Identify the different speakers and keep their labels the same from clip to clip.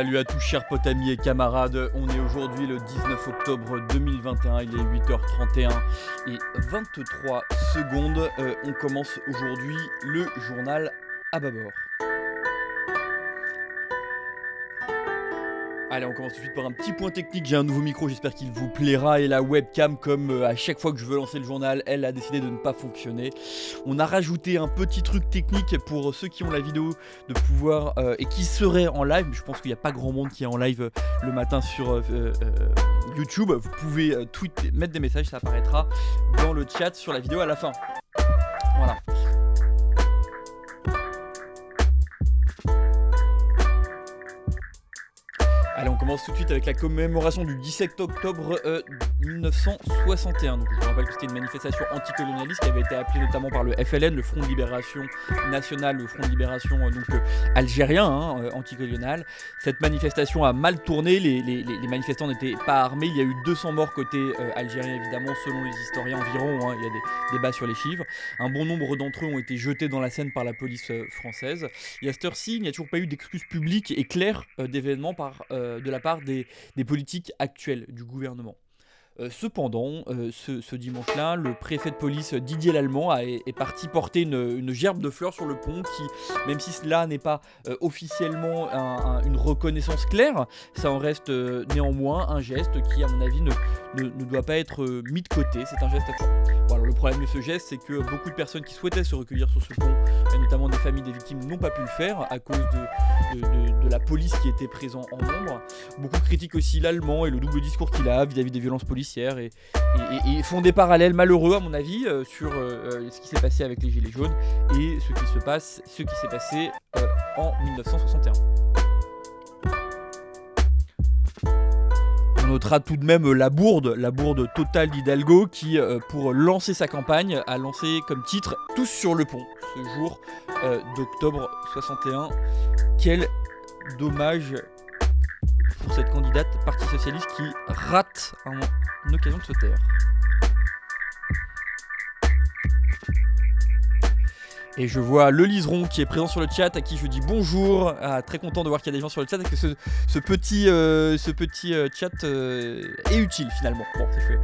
Speaker 1: Salut à tous chers potes, amis et camarades, on est aujourd'hui le 19 octobre 2021, il est 8h31 et 23 secondes. Euh, on commence aujourd'hui le journal à bâbord. Allez, on commence tout de suite par un petit point technique. J'ai un nouveau micro, j'espère qu'il vous plaira. Et la webcam, comme euh, à chaque fois que je veux lancer le journal, elle a décidé de ne pas fonctionner. On a rajouté un petit truc technique pour ceux qui ont la vidéo de pouvoir euh, et qui seraient en live. Je pense qu'il n'y a pas grand monde qui est en live euh, le matin sur YouTube. Vous pouvez tweeter, mettre des messages, ça apparaîtra dans le chat sur la vidéo à la fin. Tout de suite avec la commémoration du 17 octobre 1961. Euh, donc, je vous rappelle que c'était une manifestation anticolonialiste qui avait été appelée notamment par le FLN, le Front de Libération Nationale, le Front de Libération euh, donc, euh, algérien, hein, anticolonial. Cette manifestation a mal tourné, les, manifestants n'étaient pas armés. Il y a eu 200 morts côté algérien, évidemment, selon les historiens environ. Hein, il y a des débats sur les chiffres. Un bon nombre d'entre eux ont été jetés dans la Seine par la police française. Et à cette heure-ci, il n'y a toujours pas eu d'excuses publiques et claires d'événements par. De la part des, politiques actuelles du gouvernement. Euh, cependant, euh, ce, dimanche-là, le préfet de police Didier Lallemand est, parti porter une, gerbe de fleurs sur le pont qui, même si cela n'est pas officiellement une reconnaissance claire, ça en reste néanmoins un geste qui, à mon avis, ne, doit pas être mis de côté. C'est un geste à Bon, le problème de ce geste, c'est que beaucoup de personnes qui souhaitaient se recueillir sur ce pont, et notamment des familles des victimes, n'ont pas pu le faire à cause de, la police qui était présente en nombre. Beaucoup critiquent aussi l'allemand et le double discours qu'il a vis-à-vis des violences policières et, font des parallèles malheureux, à mon avis, euh, sur euh, euh, ce qui s'est passé avec les Gilets jaunes et ce qui se passe, ce qui s'est passé en 1961. notera tout de même la bourde, la bourde totale d'Hidalgo qui, pour lancer sa campagne, a lancé comme titre Tous sur le pont, ce jour d'octobre 61. Quel dommage pour cette candidate Parti Socialiste qui rate une occasion de se taire. Et je vois le liseron qui est présent sur le chat, à qui je dis bonjour. Ah, très content de voir qu'il y a des gens sur le chat et que ce, petit, euh, euh, chat euh, est utile finalement. Bon, c'est fait.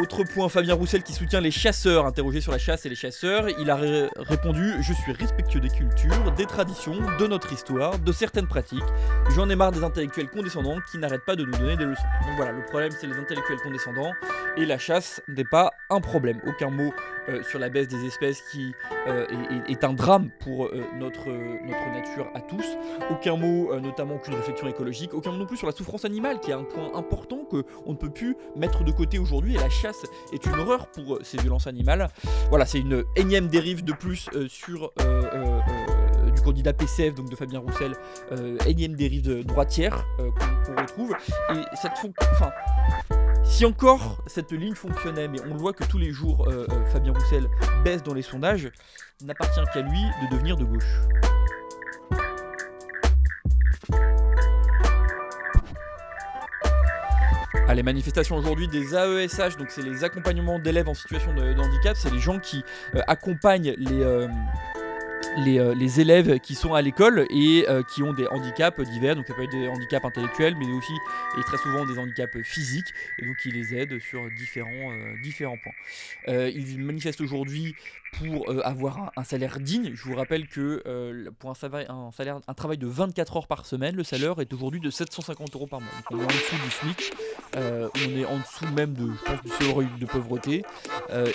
Speaker 1: Autre point, Fabien Roussel qui soutient les chasseurs, interrogé sur la chasse et les chasseurs, il a répondu Je suis respectueux des cultures, des traditions, de notre histoire, de certaines pratiques. J'en ai marre des intellectuels condescendants qui n'arrêtent pas de nous donner des leçons. Donc voilà, le problème c'est les intellectuels condescendants et la chasse n'est pas un problème. Aucun mot euh, sur la baisse des espèces qui euh, est, un drame pour euh, notre, notre nature à tous. Aucun mot, notamment qu'une réflexion écologique. Aucun mot non plus sur la souffrance animale qui est un point important qu'on ne peut plus mettre de côté aujourd'hui. La chasse est une horreur pour ces violences animales. Voilà, c'est une énième dérive de plus sur du candidat PCF, donc de Fabien Roussel, énième dérive de droitière qu'on retrouve. Et cette enfin, si encore cette ligne fonctionnait, mais on le voit que tous les jours euh, euh, Fabien Roussel baisse dans les sondages, n'appartient qu'à lui de devenir de gauche. Les manifestations aujourd'hui des AESH, donc c'est les accompagnements d'élèves en situation de, handicap, c'est les gens qui euh, accompagnent les, euh, les, élèves qui sont à l'école et euh, qui ont des handicaps divers, donc ça peut être des handicaps intellectuels, mais aussi et très souvent des handicaps physiques, et donc ils les aident sur différents, euh, différents points. ils manifestent aujourd'hui pour avoir un, salaire digne. Je vous rappelle que pour un un travail de 24 heures par semaine, le salaire est aujourd'hui de 750 euros par mois. Donc on est en dessous du SMIC, on est en dessous même de, je pense, du seuil de pauvreté.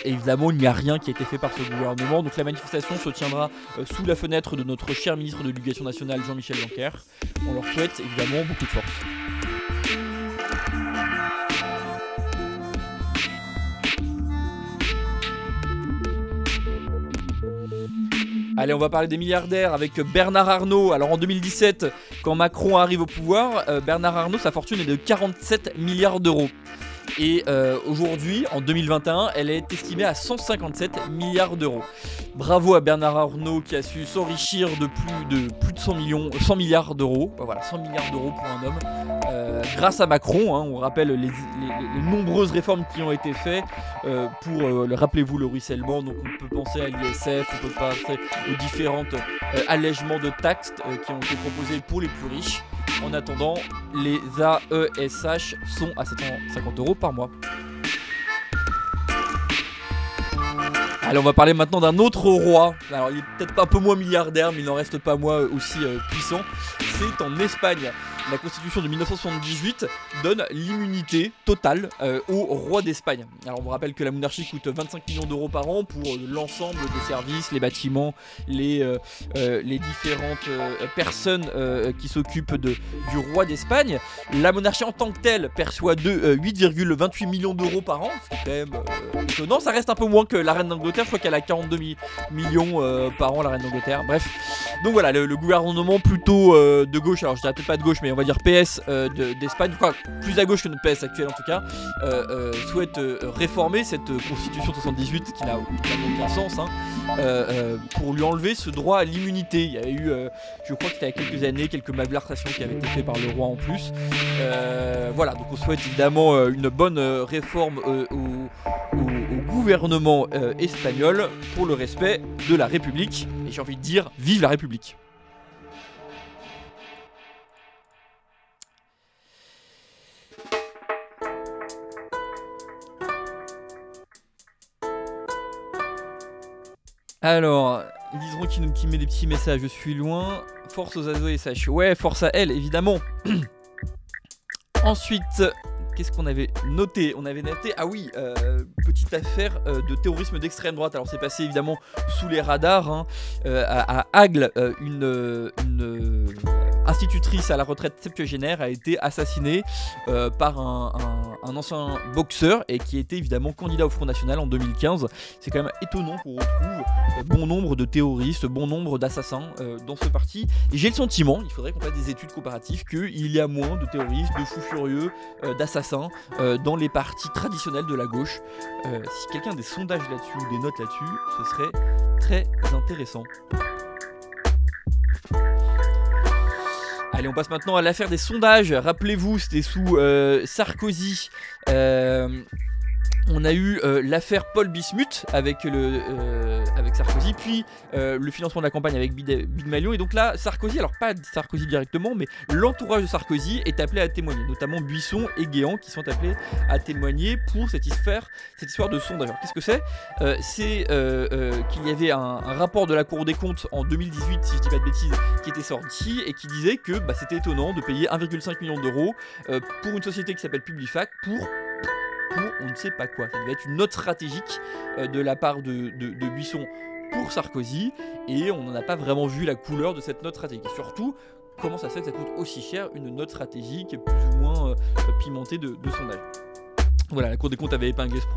Speaker 1: et évidemment, il n'y a rien qui a été fait par ce gouvernement. Donc la manifestation se tiendra sous la fenêtre de notre cher ministre de l'Éducation nationale Jean-Michel Blanquer. On leur souhaite évidemment beaucoup de force. Allez, on va parler des milliardaires avec Bernard Arnault. Alors en 2017, quand Macron arrive au pouvoir, euh, Bernard Arnault, sa fortune est de 47 milliards d'euros. Et euh, aujourd'hui, en 2021, elle est estimée à 157 milliards d'euros. Bravo à Bernard Arnault qui a su s'enrichir de plus de plus de 100 millions, 100 milliards d'euros. Voilà, 100 milliards d'euros pour un homme. Euh, grâce à Macron, hein, on rappelle les, nombreuses réformes qui ont été faites euh, pour, rappelez-vous, le ruissellement. Donc on peut penser à l'ISF, on peut penser aux différents allègements de taxes qui ont été proposés pour les plus riches. En attendant, les AESH sont à 750 euros par mois. Allez, on va parler maintenant d'un autre roi. Alors, il est peut-être un peu moins milliardaire, mais il n'en reste pas moins aussi euh, puissant. C'est en Espagne la constitution de 1978 donne l'immunité totale euh, au roi d'Espagne. Alors on vous rappelle que la monarchie coûte 25 millions d'euros par an pour euh, l'ensemble des services, les bâtiments, les, euh, les différentes personnes qui s'occupent du roi d'Espagne. La monarchie en tant que telle perçoit 8,28 millions d'euros par an, c'est quand même étonnant. Ça reste un peu moins que la reine d'Angleterre, je crois qu'elle a 42 millions par an, la reine d'Angleterre. Bref, donc voilà, le, gouvernement plutôt de gauche, alors je dirais peut-être pas de gauche, mais on va dire PS euh, d'Espagne, plus à gauche que notre PS actuel en tout cas, euh, euh, souhaite réformer cette constitution 78 qui n'a aucun sens, hein, pour lui enlever ce droit à l'immunité. Il y a eu, je crois que c'était il y a quelques années, quelques malversations qui avaient été faites par le roi en plus. voilà, donc on souhaite évidemment une bonne réforme au, gouvernement espagnol pour le respect de la République. Et j'ai envie de dire, vive la République. Alors, Liseron qui, qui met des petits messages, je suis loin. Force aux ASOSH. Ouais, force à elle, évidemment. Ensuite, qu'est-ce qu'on avait noté? On avait noté, ah oui, euh, petite affaire euh, de terrorisme d'extrême droite. Alors c'est passé évidemment sous les radars. Hein. Euh, à, Agle, une, institutrice à la retraite septuagénaire a été assassinée par un ancien boxeur et qui était évidemment candidat au Front National en 2015. C'est quand même étonnant qu'on retrouve euh, bon nombre de terroristes, bon nombre d'assassins euh, dans ce parti. Et j'ai le sentiment, il faudrait qu'on fasse des études comparatives, qu'il y a moins de terroristes, de fous furieux, euh, d'assassins dans les partis traditionnels de la gauche. si quelqu'un a des sondages là-dessus ou des notes là-dessus, ce serait très intéressant. Allez, on passe maintenant à l'affaire des sondages. Rappelez-vous, c'était sous euh, Sarkozy. On a eu euh, l'affaire Paul Bismuth avec, euh, Sarkozy, puis euh, le financement de la campagne avec Big. Et donc là, Sarkozy, alors pas Sarkozy directement, mais l'entourage de Sarkozy est appelé à témoigner, notamment Buisson et Guéant qui sont appelés à témoigner pour histoire, cette histoire de sondage. Qu'est-ce que c'est? C'est qu'il y avait un, rapport de la Cour des comptes en 2018, si je dis pas de bêtises, qui était sorti et qui disait que bah, c'était étonnant de payer 1,5 million d'euros pour une société qui s'appelle Publifac pour on ne sait pas quoi. Ça devait être une note stratégique euh, de la part de, Buisson pour Sarkozy, et on n'en a pas vraiment vu la couleur de cette note stratégique. Surtout, comment ça se fait que ça coûte aussi cher une note stratégique plus ou moins euh, pimentée de sondage voilà, la Cour des comptes avait épinglé ce,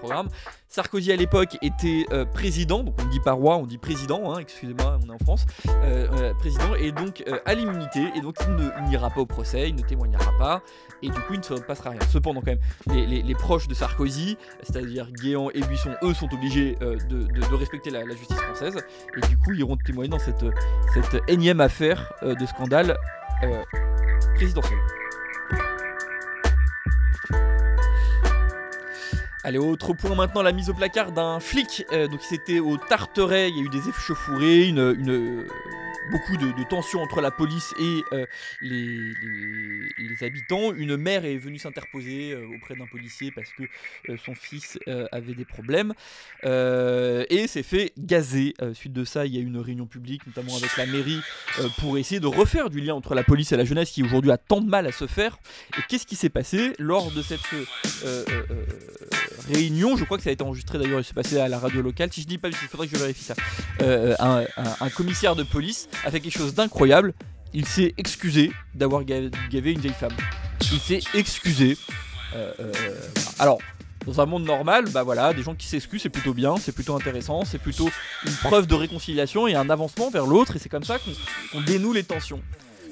Speaker 1: programme. Sarkozy à l'époque était euh, président, donc on ne dit pas roi, on dit président, hein, excusez-moi, on est en France, euh, euh, président, et donc à l'immunité, et donc il n'ira pas au procès, il ne témoignera pas, et du coup il ne se passera rien. Cependant quand même, les, proches de Sarkozy, c'est-à-dire Guéant et Buisson, eux sont obligés de, respecter la, justice française, et du coup ils iront témoigner dans cette, cette énième affaire de scandale présidentiel. Allez, autre point maintenant, la mise au placard d'un flic. Euh, donc c'était au Tarteret, il y a eu des échauffourées, beaucoup de, tensions entre la police et euh, les, habitants. Une mère est venue s'interposer euh, auprès d'un policier parce que son fils avait des problèmes et s'est fait gazer. suite de ça, il y a eu une réunion publique, notamment avec la mairie, pour essayer de refaire du lien entre la police et la jeunesse qui aujourd'hui a tant de mal à se faire. Et qu'est-ce qui s'est passé lors de cette réunion Je crois que ça a été enregistré d'ailleurs, il s'est passé à la radio locale. Si je dis pas, il faudrait que je vérifie ça. un commissaire de police a fait quelque chose d'incroyable. Il s'est excusé d'avoir gavé une vieille femme. Il s'est excusé. Euh, euh, alors, dans un monde normal, bah voilà, des gens qui s'excusent, c'est plutôt bien, c'est plutôt intéressant, c'est plutôt une preuve de réconciliation et un avancement vers l'autre, et c'est comme ça qu'on dénoue les tensions.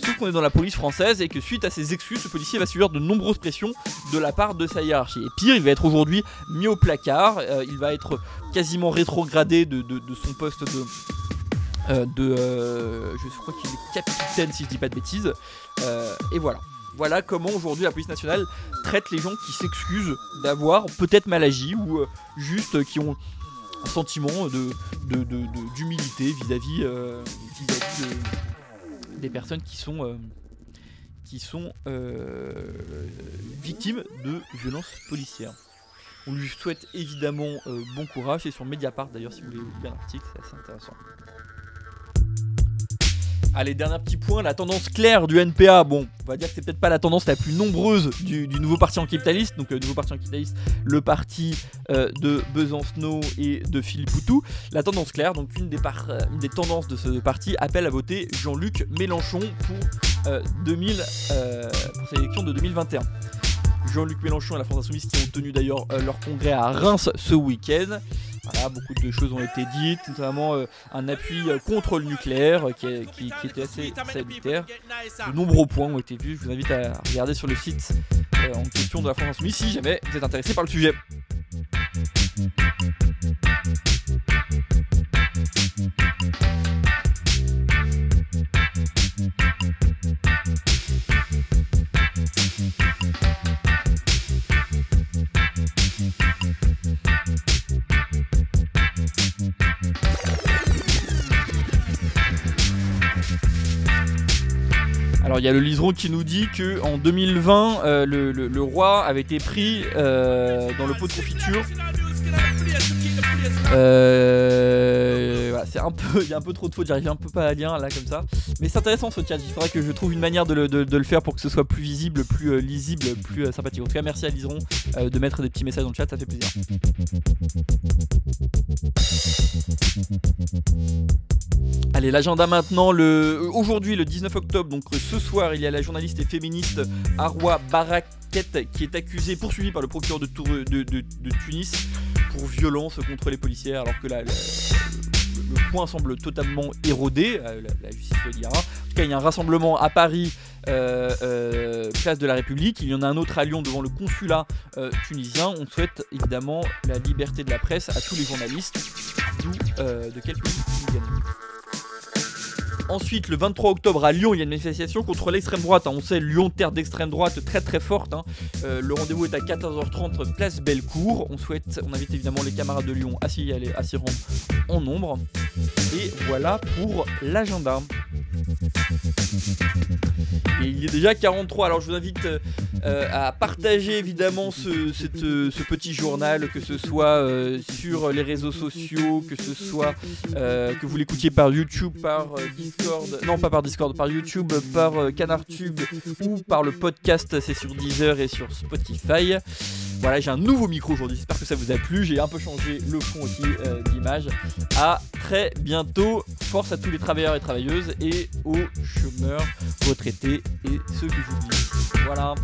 Speaker 1: Sauf qu'on est dans la police française et que suite à ces excuses, ce policier va subir de nombreuses pressions de la part de sa hiérarchie. Et pire, il va être aujourd'hui mis au placard, euh, il va être quasiment rétrogradé de, son poste de... Euh, de je crois qu'il est capitaine si je dis pas de bêtises. et voilà. Voilà comment aujourd'hui la police nationale traite les gens qui s'excusent d'avoir peut-être mal agi ou juste qui ont un sentiment de, d'humilité vis-à-vis, euh, des personnes qui sont, euh, qui sont euh, victimes de violences policières. On lui souhaite évidemment bon courage, c'est sur Mediapart d'ailleurs si vous voulez lire l'article, c'est assez intéressant. Allez, dernier petit point, la tendance claire du NPA. Bon, on va dire que c'est peut-être pas la tendance la plus nombreuse du, nouveau parti anticapitaliste. Donc, le nouveau parti anticapitaliste, le parti euh, de Besancenot et de Philippe Poutou. La tendance claire, donc une des, euh, une des tendances de ce parti, appelle à voter Jean-Luc Mélenchon pour, 2000, euh, pour cette élection de 2021. Jean-Luc Mélenchon et la France Insoumise qui ont tenu d'ailleurs leur congrès à Reims ce week-end. Voilà, beaucoup de choses ont été dites, notamment euh, un appui euh, contre le nucléaire euh, qui, était assez salutaire. De nombreux points ont été vus. Je vous invite à regarder sur le site en question de la France Insoumise si jamais vous êtes intéressé par le sujet. Alors il y a le liseron qui nous dit que en 2020, euh, le, roi avait été pris euh, dans le pot de confiture. Euh, c'est un peu, il y a un peu trop de fautes, j'arrive un peu pas à lire là comme ça. Mais c'est intéressant ce chat. Il faudrait que je trouve une manière de le, faire pour que ce soit plus visible, plus lisible, plus sympathique. En tout cas, merci à Liseron de mettre des petits messages dans le chat, ça fait plaisir. Allez, l'agenda maintenant. Aujourd'hui, le 19 octobre, donc ce soir, il y a la journaliste et féministe Arwa Baraket qui est accusée, poursuivie par le procureur de, Tunis pour violence contre les policières, alors que la, le point semble totalement érodé. Euh, la, justice le dira. En tout cas, il y a un rassemblement à Paris, euh, euh, place de la République. Il y en a un autre à Lyon devant le consulat tunisien. On souhaite évidemment la liberté de la presse à tous les journalistes, de quel pays Ensuite, le 23 octobre à Lyon, il y a une manifestation contre l'extrême droite. Hein. On sait, Lyon, terre d'extrême droite très très forte. Hein. Euh, le rendez-vous est à 14h30, place Bellecour. On souhaite, on invite évidemment les camarades de Lyon à s'y aller, à s'y rendre en nombre. Et voilà pour l'agenda. Et il est déjà 43. Alors je vous invite euh, à partager évidemment ce, petit journal, que ce soit euh, sur les réseaux sociaux, que ce soit que vous l'écoutiez par YouTube, par non pas par Discord, par YouTube, par euh, CanardTube ou par le podcast, c'est sur Deezer et sur Spotify. Voilà, j'ai un nouveau micro aujourd'hui, j'espère que ça vous a plu, j'ai un peu changé le fond aussi euh, d'image. À très bientôt, force à tous les travailleurs et travailleuses et aux chômeurs, retraités et ceux que j'oublie. Voilà.